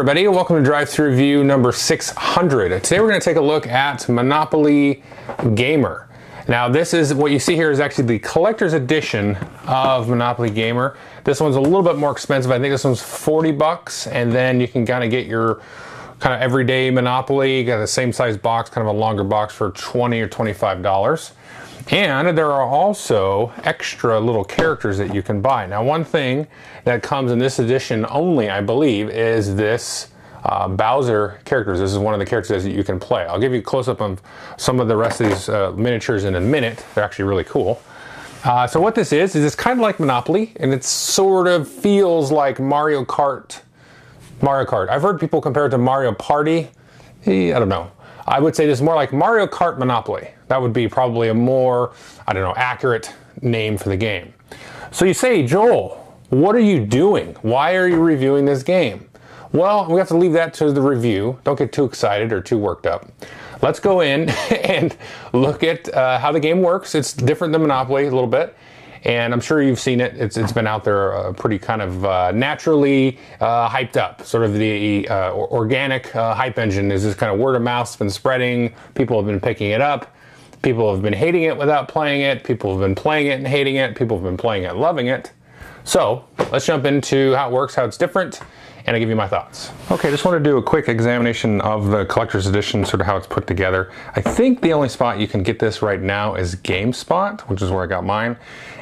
Everybody, welcome to Drive Thru Review number 600. Today we're going to take a look at Monopoly Gamer. Now this is, what you see here is actually the collector's edition of Monopoly Gamer. This one's a little bit more expensive. I think this one's 40 bucks and then you can kind of get your kind of everyday Monopoly, you got the same size box, kind of a longer box for 20 or $25. And there are also extra little characters that you can buy. Now, one thing that comes in this edition only, I believe, is this uh, Bowser characters. This is one of the characters that you can play. I'll give you a close-up of some of the rest of these uh, miniatures in a minute. They're actually really cool. Uh, so what this is, is it's kind of like Monopoly, and it sort of feels like Mario Kart. Mario Kart. I've heard people compare it to Mario Party. I don't know. I would say this is more like Mario Kart Monopoly. That would be probably a more, I don't know, accurate name for the game. So you say, Joel, what are you doing? Why are you reviewing this game? Well, we have to leave that to the review. Don't get too excited or too worked up. Let's go in and look at uh, how the game works. It's different than Monopoly a little bit and I'm sure you've seen it. It's, it's been out there uh, pretty kind of uh, naturally uh, hyped up. Sort of the uh, organic uh, hype engine is this kind of word of mouth's been spreading. People have been picking it up. People have been hating it without playing it. People have been playing it and hating it. People have been playing it, loving it. So let's jump into how it works, how it's different, and I give you my thoughts. Okay, just want to do a quick examination of the collector's edition, sort of how it's put together. I think the only spot you can get this right now is GameStop, which is where I got mine.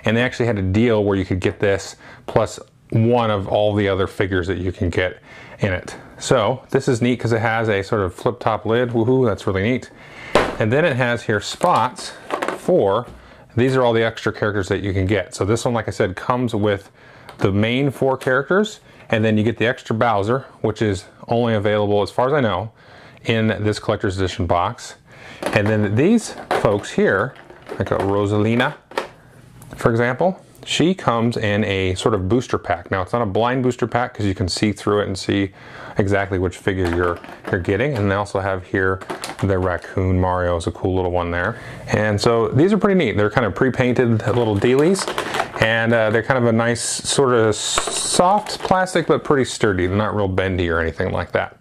And they actually had a deal where you could get this plus one of all the other figures that you can get in it. So this is neat because it has a sort of flip top lid. Woohoo, that's really neat. And then it has here spots for, these are all the extra characters that you can get. So this one, like I said, comes with the main four characters and then you get the extra Bowser, which is only available, as far as I know, in this collector's edition box. And then these folks here, like a Rosalina, for example, she comes in a sort of booster pack. Now it's not a blind booster pack because you can see through it and see exactly which figure you're you're getting. And they also have here the raccoon Mario is a cool little one there. And so these are pretty neat. They're kind of pre-painted little dealies and uh, they're kind of a nice sort of soft plastic but pretty sturdy. They're not real bendy or anything like that.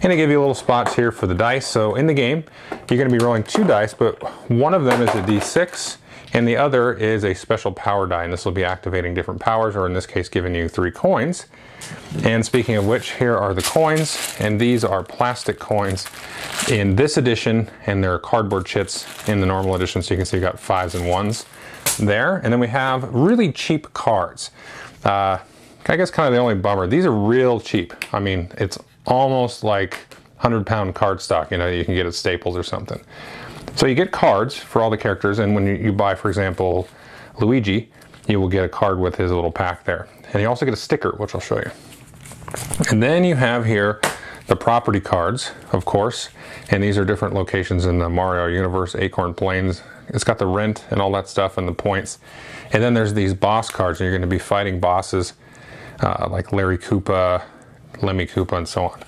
And they give you little spots here for the dice. So in the game, you're going to be rolling two dice, but one of them is a d6 and the other is a special power die. And this will be activating different powers, or in this case, giving you three coins. And speaking of which, here are the coins, and these are plastic coins in this edition, and they're cardboard chits in the normal edition. So you can see you got fives and ones there. And then we have really cheap cards. Uh, I guess kind of the only bummer. These are real cheap. I mean, it's almost like 100 pound card stock, you know, you can get at Staples or something. So you get cards for all the characters, and when you, you buy, for example, Luigi, you will get a card with his little pack there. And you also get a sticker, which I'll show you. And then you have here the property cards, of course, and these are different locations in the Mario universe, Acorn Plains. It's got the rent and all that stuff and the points. And then there's these boss cards, and you're going to be fighting bosses uh, like Larry Koopa, Lemmy Koopa, and so on.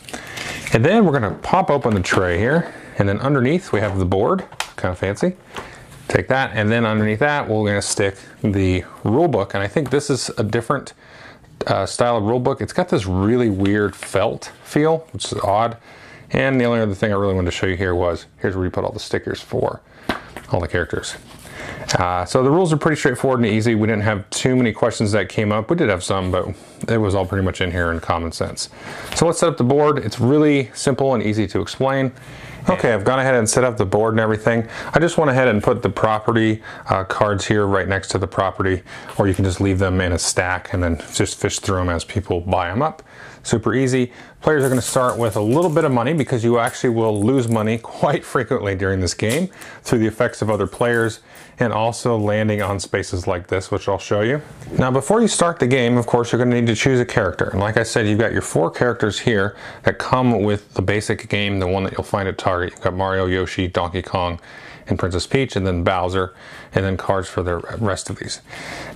And then we're going to pop open the tray here, and then underneath we have the board, kind of fancy. Take that, and then underneath that we're going to stick the rule book, and I think this is a different uh, style of rule book. It's got this really weird felt feel, which is odd. And the only other thing I really wanted to show you here was, here's where you put all the stickers for all the characters. Uh, so the rules are pretty straightforward and easy. We didn't have too many questions that came up. We did have some, but it was all pretty much in here in common sense. So let's set up the board. It's really simple and easy to explain. Okay, I've gone ahead and set up the board and everything. I just went ahead and put the property uh, cards here right next to the property, or you can just leave them in a stack and then just fish through them as people buy them up. Super easy. Players are going to start with a little bit of money because you actually will lose money quite frequently during this game through the effects of other players and also landing on spaces like this, which I'll show you. Now, before you start the game, of course, you're going to need to choose a character. And like I said, you've got your four characters here that come with the basic game, the one that you'll find at Target. You've got Mario, Yoshi, Donkey Kong, and Princess Peach, and then Bowser, and then cards for the rest of these.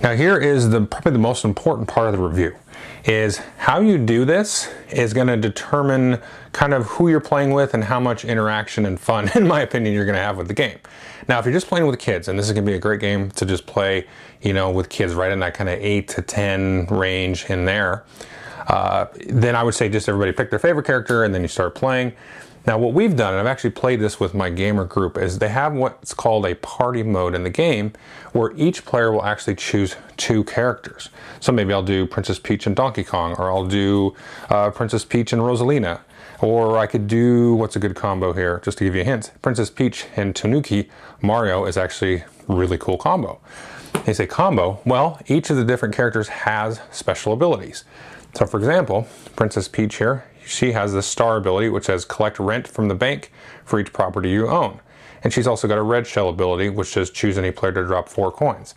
Now, here is the probably the most important part of the review is how you do this is going to determine kind of who you're playing with and how much interaction and fun, in my opinion, you're going to have with the game. Now, if you're just playing with kids, and this is going to be a great game to just play, you know, with kids right in that kind of 8 to 10 range in there, uh, then I would say just everybody pick their favorite character and then you start playing. Now, what we've done, and I've actually played this with my gamer group, is they have what's called a party mode in the game where each player will actually choose two characters. So maybe I'll do Princess Peach and Donkey Kong, or I'll do uh, Princess Peach and Rosalina, or I could do, what's a good combo here, just to give you a hint, Princess Peach and Tanuki Mario is actually really cool combo. They say combo, well, each of the different characters has special abilities. So for example, Princess Peach here, she has the star ability which says collect rent from the bank for each property you own. And she's also got a red shell ability which says choose any player to drop four coins.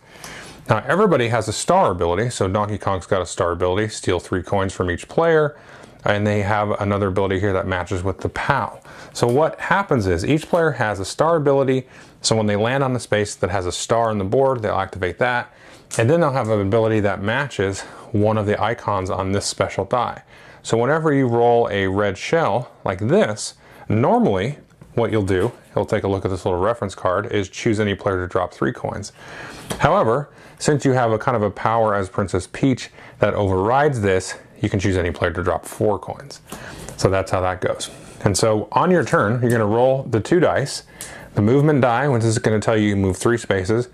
Now everybody has a star ability, so Donkey Kong's got a star ability, steal three coins from each player, and they have another ability here that matches with the POW. So what happens is each player has a star ability, so when they land on the space that has a star on the board, they'll activate that, and then they'll have an ability that matches one of the icons on this special die. So whenever you roll a red shell like this, normally what you'll do, you'll take a look at this little reference card, is choose any player to drop three coins. However, since you have a kind of a power as Princess Peach that overrides this, you can choose any player to drop four coins. So that's how that goes. And so on your turn, you're going to roll the two dice, the movement die, which is going to tell you you move three spaces,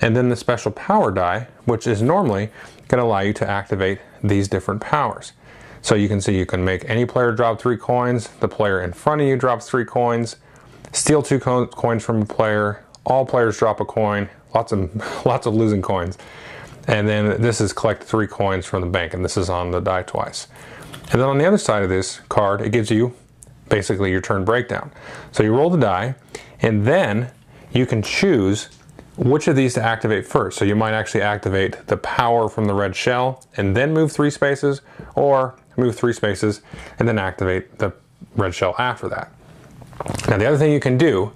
and then the special power die, which is normally going to allow you to activate these different powers. So you can see you can make any player drop three coins, the player in front of you drops three coins, steal two co coins from a player, all players drop a coin, lots of, lots of losing coins. And then this is collect three coins from the bank, and this is on the die twice. And then on the other side of this card, it gives you basically your turn breakdown. So you roll the die, and then you can choose which of these to activate first. So you might actually activate the power from the red shell and then move three spaces, or move three spaces and then activate the red shell after that. Now the other thing you can do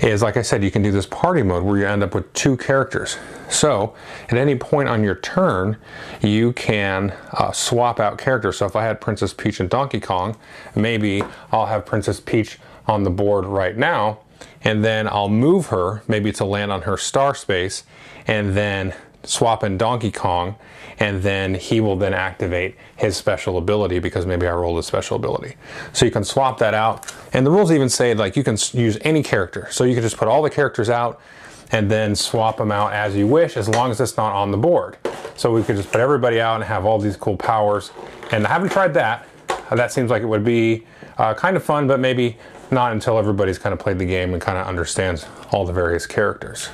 is, like I said, you can do this party mode where you end up with two characters. So at any point on your turn, you can uh, swap out characters. So if I had Princess Peach and Donkey Kong, maybe I'll have Princess Peach on the board right now, and then I'll move her, maybe to land on her star space, and then swap in Donkey Kong, and then he will then activate his special ability because maybe I rolled a special ability. So you can swap that out. And the rules even say like you can use any character. So you can just put all the characters out and then swap them out as you wish as long as it's not on the board. So we could just put everybody out and have all these cool powers. And I haven't tried that. That seems like it would be uh, kind of fun, but maybe not until everybody's kind of played the game and kind of understands all the various characters.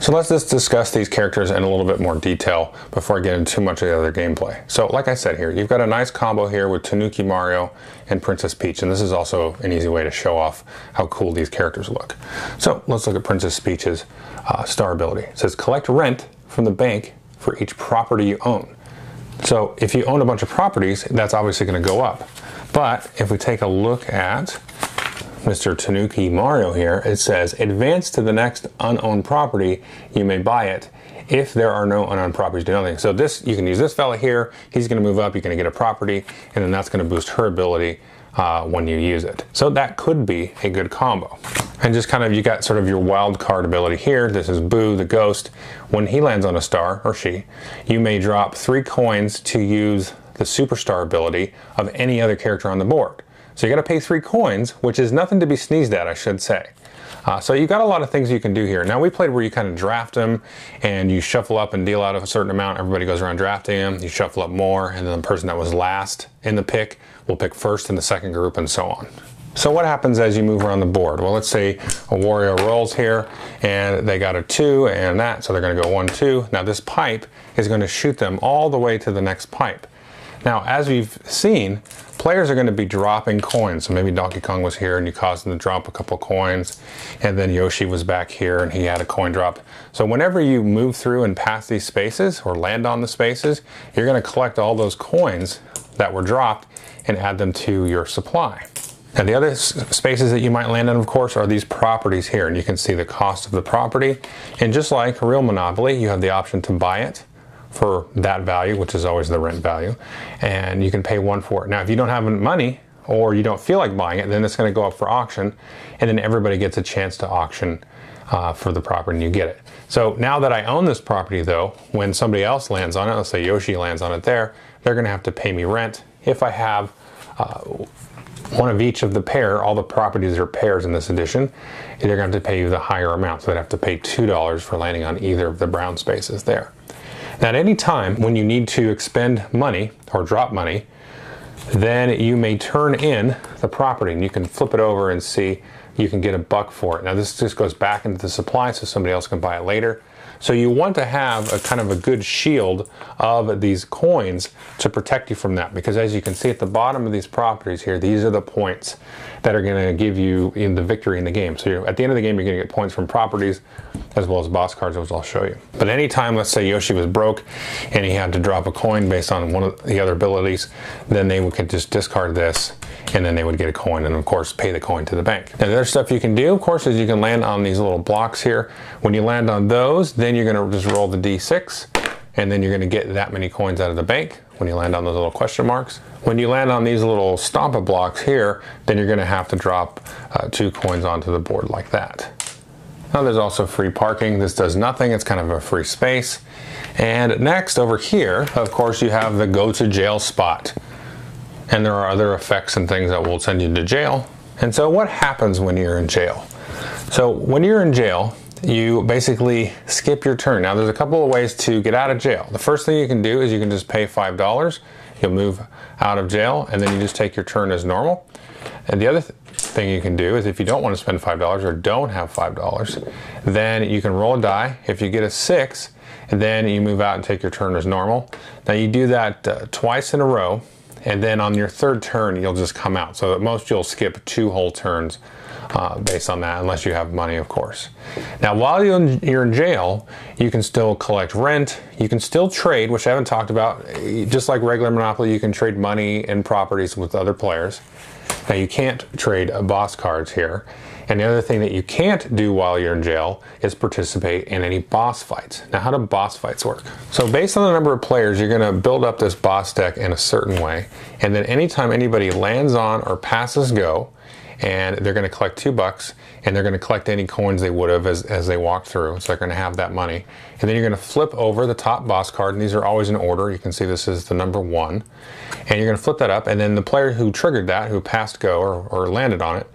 So let's just discuss these characters in a little bit more detail before I get into too much of the other gameplay. So like I said here, you've got a nice combo here with Tanuki Mario and Princess Peach, and this is also an easy way to show off how cool these characters look. So let's look at Princess Peach's uh, star ability. It says collect rent from the bank for each property you own. So if you own a bunch of properties, that's obviously going to go up. But if we take a look at Mr. Tanuki Mario here, it says advance to the next unowned property, you may buy it if there are no unowned properties to nothing. So this, you can use this fella here, he's gonna move up, you're gonna get a property, and then that's gonna boost her ability uh, when you use it. So that could be a good combo. And just kind of, you got sort of your wild card ability here. This is Boo, the ghost. When he lands on a star, or she, you may drop three coins to use the superstar ability of any other character on the board. So you got to pay three coins, which is nothing to be sneezed at, I should say. Uh, so you got a lot of things you can do here. Now we played where you kind of draft them and you shuffle up and deal out a certain amount. Everybody goes around drafting them. You shuffle up more and then the person that was last in the pick will pick first in the second group and so on. So what happens as you move around the board? Well, let's say a warrior rolls here and they got a two and that, so they're gonna go one, two. Now this pipe is gonna shoot them all the way to the next pipe. Now, as we've seen, players are going to be dropping coins. So maybe Donkey Kong was here and you caused him to drop a couple coins, and then Yoshi was back here and he had a coin drop. So whenever you move through and pass these spaces or land on the spaces, you're going to collect all those coins that were dropped and add them to your supply. And the other spaces that you might land in, of course, are these properties here. And you can see the cost of the property. And just like a real Monopoly, you have the option to buy it for that value, which is always the rent value, and you can pay one for it. Now, if you don't have money or you don't feel like buying it, then it's going to go up for auction, and then everybody gets a chance to auction uh, for the property and you get it. So now that I own this property, though, when somebody else lands on it, let's say Yoshi lands on it there, they're going to have to pay me rent, if I have uh, one of each of the pair, all the properties are pairs in this edition, they're going to have to pay you the higher amount. So they'd have to pay $2 for landing on either of the brown spaces there. Now, at any time when you need to expend money or drop money, then you may turn in the property and you can flip it over and see you can get a buck for it. Now, this just goes back into the supply so somebody else can buy it later. So you want to have a kind of a good shield of these coins to protect you from that because as you can see at the bottom of these properties here, these are the points that are going to give you in the victory in the game. So at the end of the game, you're going to get points from properties as well as boss cards, which I'll show you. But anytime, let's say Yoshi was broke and he had to drop a coin based on one of the other abilities, then they could just discard this and then they would get a coin and of course pay the coin to the bank. Now the other stuff you can do, of course, is you can land on these little blocks here. When you land on those, then you're gonna just roll the D6 and then you're gonna get that many coins out of the bank when you land on those little question marks. When you land on these little stompa blocks here, then you're gonna have to drop uh, two coins onto the board like that. Now there's also free parking. This does nothing, it's kind of a free space. And next over here, of course, you have the go to jail spot. And there are other effects and things that will send you to jail. And so what happens when you're in jail? So when you're in jail, you basically skip your turn. Now there's a couple of ways to get out of jail. The first thing you can do is you can just pay $5. You'll move out of jail and then you just take your turn as normal. And the other th thing you can do is if you don't want to spend $5 or don't have $5, then you can roll a die. If you get a six, then you move out and take your turn as normal. Now you do that uh, twice in a row, and then on your third turn, you'll just come out. So at most you'll skip two whole turns uh, based on that, unless you have money, of course. Now, while you're in, you're in jail, you can still collect rent. You can still trade, which I haven't talked about. Just like regular Monopoly, you can trade money and properties with other players. Now, you can't trade boss cards here. And the other thing that you can't do while you're in jail is participate in any boss fights. Now, how do boss fights work? So, based on the number of players, you're going to build up this boss deck in a certain way. And then, anytime anybody lands on or passes go, and they're going to collect two bucks and they're going to collect any coins they would have as, as they walk through. So they're going to have that money. And then you're going to flip over the top boss card, and these are always in order. You can see this is the number one. And you're going to flip that up, and then the player who triggered that, who passed go or, or landed on it,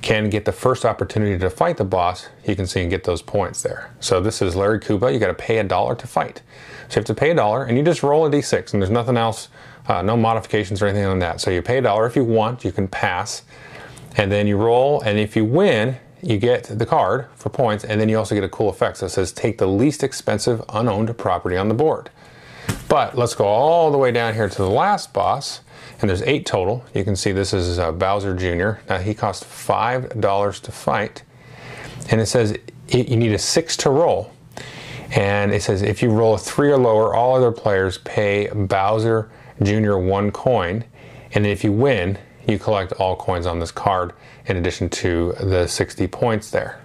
can get the first opportunity to fight the boss. You can see and get those points there. So this is Larry Koopa. You got to pay a dollar to fight. So you have to pay a dollar, and you just roll a d6, and there's nothing else, uh, no modifications or anything on that. So you pay a dollar if you want. You can pass and then you roll, and if you win, you get the card for points, and then you also get a cool effect that says take the least expensive unowned property on the board. But let's go all the way down here to the last boss, and there's eight total. You can see this is uh, Bowser Jr. Now he costs five dollars to fight, and it says it, you need a six to roll. And it says if you roll a three or lower, all other players pay Bowser Jr. one coin, and if you win, you collect all coins on this card in addition to the 60 points there.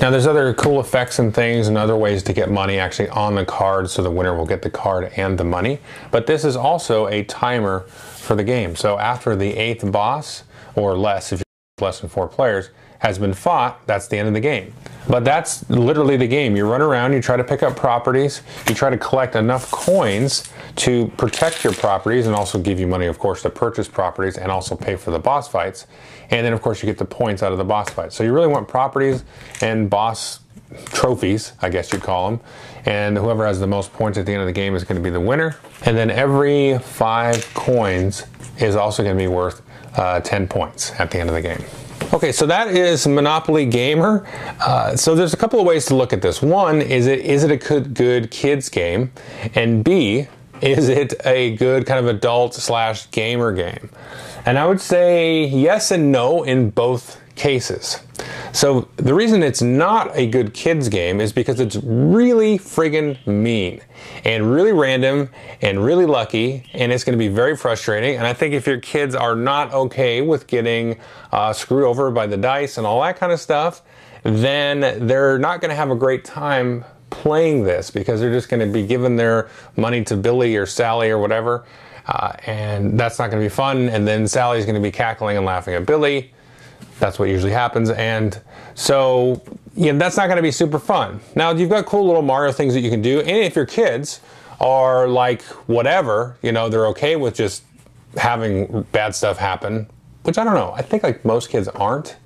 Now there's other cool effects and things and other ways to get money actually on the card so the winner will get the card and the money. But this is also a timer for the game. So after the eighth boss, or less if you're less than four players, has been fought, that's the end of the game. But that's literally the game. You run around, you try to pick up properties, you try to collect enough coins to protect your properties and also give you money, of course, to purchase properties and also pay for the boss fights. And then, of course, you get the points out of the boss fight. So you really want properties and boss trophies, I guess you'd call them. And whoever has the most points at the end of the game is going to be the winner. And then every five coins is also going to be worth uh, 10 points at the end of the game. Okay, so that is Monopoly Gamer. Uh, so there's a couple of ways to look at this. One, is it is it a good, good kids game? And B, is it a good kind of adult slash gamer game? And I would say yes and no in both cases. So the reason it's not a good kids game is because it's really friggin' mean and really random and really lucky and it's to be very frustrating. And I think if your kids are not okay with getting uh, screwed over by the dice and all that kind of stuff, then they're not to have a great time playing this because they're just going to be giving their money to Billy or Sally or whatever. Uh, and that's not going to be fun. And then Sally's going to be cackling and laughing at Billy that's what usually happens. And so, you know, that's not going to be super fun. Now, you've got cool little Mario things that you can do. And if your kids are like whatever, you know, they're okay with just having bad stuff happen, which I don't know. I think like most kids aren't.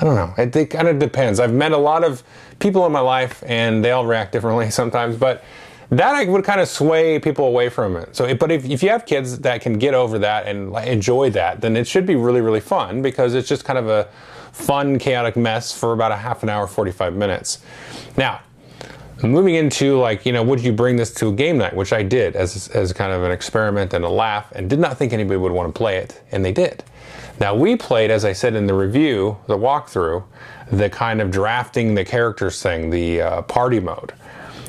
I don't know. It, it kind of depends. I've met a lot of people in my life, and they all react differently sometimes, but that I would kind of sway people away from it. So, but if, if you have kids that can get over that and enjoy that, then it should be really, really fun because it's just kind of a fun, chaotic mess for about a half an hour, 45 minutes. Now, moving into like, you know, would you bring this to a game night, which I did as, as kind of an experiment and a laugh and did not think anybody would want to play it, and they did. Now, we played, as I said in the review, the walkthrough, the kind of drafting the characters thing, the uh, party mode.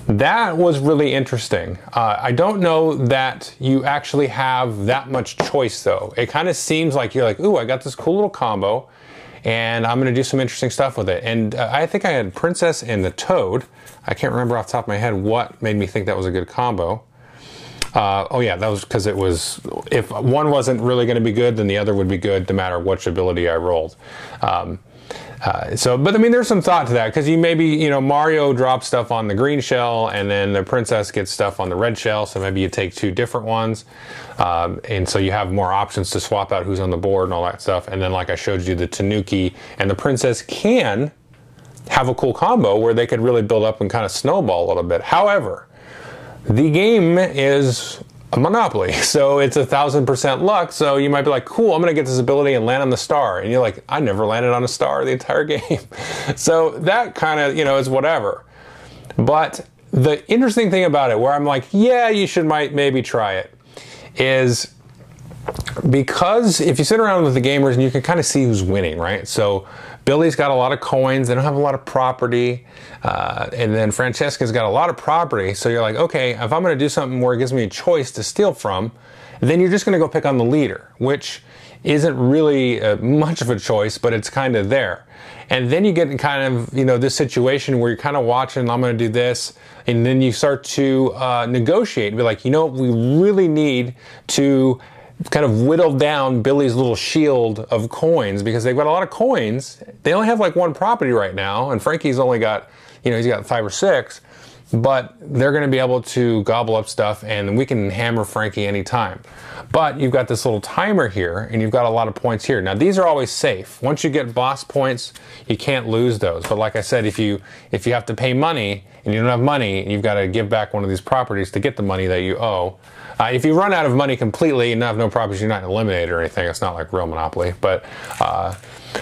That was really interesting. Uh, I don't know that you actually have that much choice though. It kind of seems like you're like, ooh, I got this cool little combo and I'm going to do some interesting stuff with it. And uh, I think I had Princess and the Toad. I can't remember off the top of my head what made me think that was a good combo. Uh, oh yeah, that was because it was, if one wasn't really going to be good, then the other would be good no matter which ability I rolled. Um, uh, so, but I mean, there's some thought to that because you maybe, you know, Mario drops stuff on the green shell and then the princess gets stuff on the red shell. So maybe you take two different ones. Um, and so you have more options to swap out who's on the board and all that stuff. And then, like I showed you, the Tanuki and the princess can have a cool combo where they could really build up and kind of snowball a little bit. However, the game is a monopoly. So it's a thousand percent luck. So you might be like, cool, I'm going to get this ability and land on the star. And you're like, I never landed on a star the entire game. so that kind of, you know, is whatever. But the interesting thing about it, where I'm like, yeah, you should might maybe try it, is because if you sit around with the gamers and you can kind of see who's winning, right? So Billy's got a lot of coins. They don't have a lot of property. Uh, and then Francesca's got a lot of property. So you're like, okay, if I'm going to do something where it gives me a choice to steal from, then you're just going to go pick on the leader, which isn't really uh, much of a choice, but it's kind of there. And then you get in kind of, you know, this situation where you're kind of watching, I'm going to do this. And then you start to uh, negotiate and be like, you know, we really need to kind of whittled down Billy's little shield of coins because they've got a lot of coins. They only have like one property right now, and Frankie's only got, you know, he's got five or six, but they're going to be able to gobble up stuff and we can hammer Frankie anytime. But you've got this little timer here and you've got a lot of points here. Now these are always safe. Once you get boss points, you can't lose those. But like I said, if you if you have to pay money and you don't have money, you've got to give back one of these properties to get the money that you owe. Uh, if you run out of money completely and have no properties, you're not eliminated or anything. It's not like real Monopoly. But uh,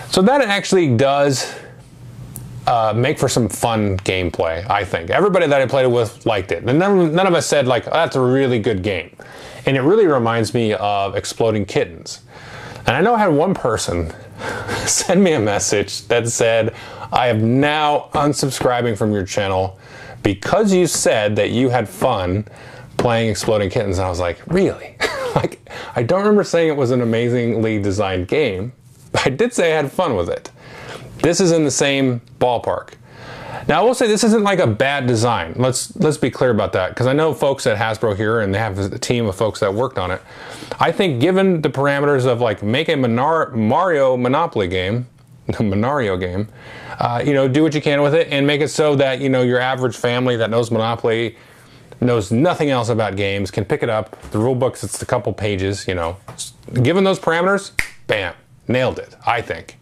so that actually does uh, make for some fun gameplay, I think. Everybody that I played it with liked it. And none, none of us said, like, oh, that's a really good game. And it really reminds me of Exploding Kittens. And I know I had one person send me a message that said, I am now unsubscribing from your channel because you said that you had fun playing Exploding Kittens, and I was like, really? like, I don't remember saying it was an amazingly designed game, but I did say I had fun with it. This is in the same ballpark. Now I will say this isn't like a bad design. Let's let's be clear about that because I know folks at Hasbro here and they have a team of folks that worked on it. I think given the parameters of like make a Mario Monopoly game, Monario game, uh, you know, do what you can with it and make it so that you know your average family that knows Monopoly knows nothing else about games, can pick it up. The rule books, it's a couple pages, you know. Given those parameters, bam, nailed it, I think.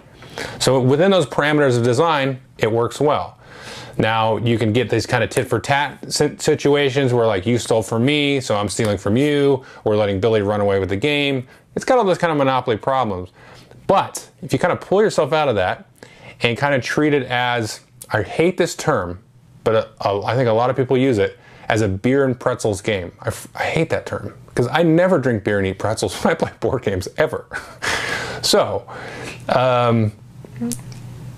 So within those parameters of design, it works well. Now you can get these kind of tit for tat situations where like you stole from me, so I'm stealing from you. We're letting Billy run away with the game. It's got all those kind of monopoly problems. But if you kind of pull yourself out of that and kind of treat it as, I hate this term, but uh, I think a lot of people use it, as a beer and pretzels game. I, I hate that term because I never drink beer and eat pretzels when I play board games ever. so, um,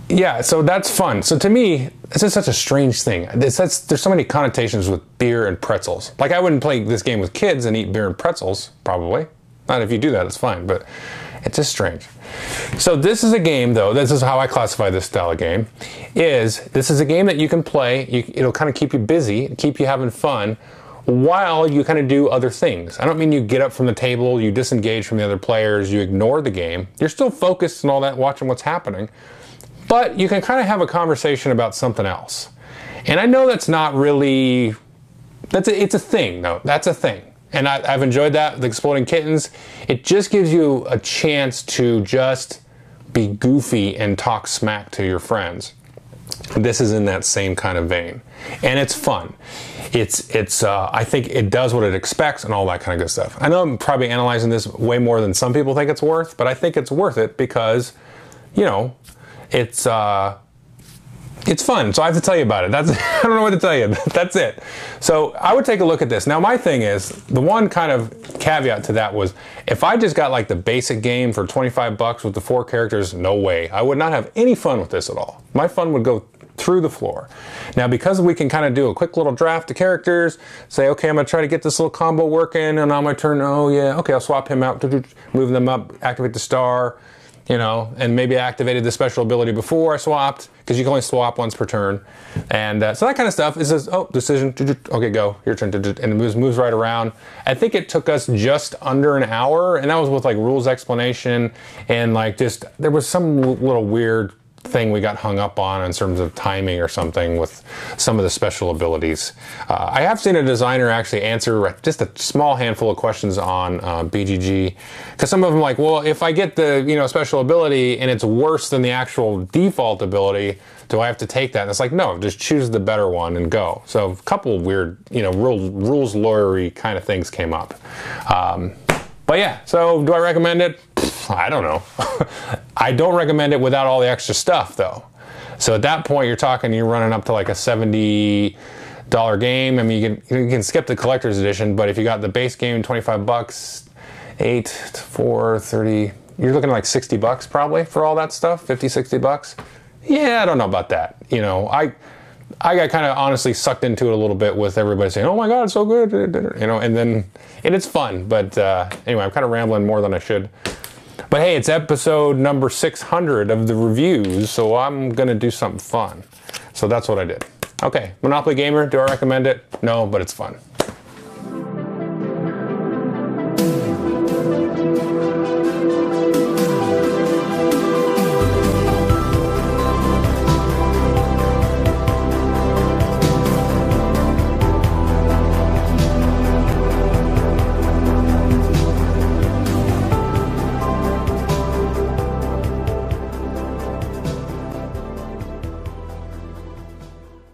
yeah, so that's fun. So to me, this is such a strange thing. It's, that's, there's so many connotations with beer and pretzels. Like I wouldn't play this game with kids and eat beer and pretzels, probably. Not if you do that, it's fine. But it's just strange. So this is a game, though. This is how I classify this style of game. Is this is a game that you can play? You, it'll kind of keep you busy, keep you having fun, while you kind of do other things. I don't mean you get up from the table, you disengage from the other players, you ignore the game. You're still focused and all that, watching what's happening, but you can kind of have a conversation about something else. And I know that's not really that's a, it's a thing though. That's a thing. and I, I've enjoyed that. The Exploding Kittens, it just gives you a chance to just be goofy and talk smack to your friends. This is in that same kind of vein, and it's fun. It's it's uh, I think it does what it expects and all that kind of good stuff. I know I'm probably analyzing this way more than some people think it's worth, but I think it's worth it because, you know, it's. Uh, it's fun. So I have to tell you about it. That's I don't know what to tell you. That's it. So I would take a look at this. Now my thing is the one kind of caveat to that was if I just got like the basic game for 25 bucks with the four characters, no way. I would not have any fun with this at all. My fun would go through the floor. Now, because we can kind of do a quick little draft of characters, say, okay, I'm going to try to get this little combo working, and on my turn, oh yeah, okay, I'll swap him out, move them up, activate the star, you know, and maybe I activated the special ability before I swapped, because you can only swap once per turn. And uh, so that kind of stuff is says, oh, decision, okay, go, your turn, and it moves, moves right around. I think it took us just under an hour, and that was with like rules explanation and like just, there was some little weird thing we got hung up on in terms of timing or something with some of the special abilities. Uh, I have seen a designer actually answer just a small handful of questions on uh, BGG because some of them like, well, if I get the you know special ability and it's worse than the actual default ability, do I have to take that? And it's like, no, just choose the better one and go. So a couple weird, you know, rule, rules lawyery kind of things came up. Um, but yeah, so do I recommend it? I don't know. I don't recommend it without all the extra stuff though. So at that point, you're talking, you're running up to like a 70 dollar game. I mean, you can you can skip the collector's edition, but if you got the base game, 25 bucks, eight, four, 30, you're looking at like 60 bucks probably for all that stuff, 50, 60 bucks. Yeah, I don't know about that. You know, I I got kind of honestly sucked into it a little bit with everybody saying, "Oh my God, it's so good," you know, and then and it's fun. But uh, anyway, I'm kind of rambling more than I should. But hey, it's episode number 600 of the reviews, so I'm gonna do something fun. So that's what I did. Okay, Monopoly Gamer, do I recommend it? No, but it's fun.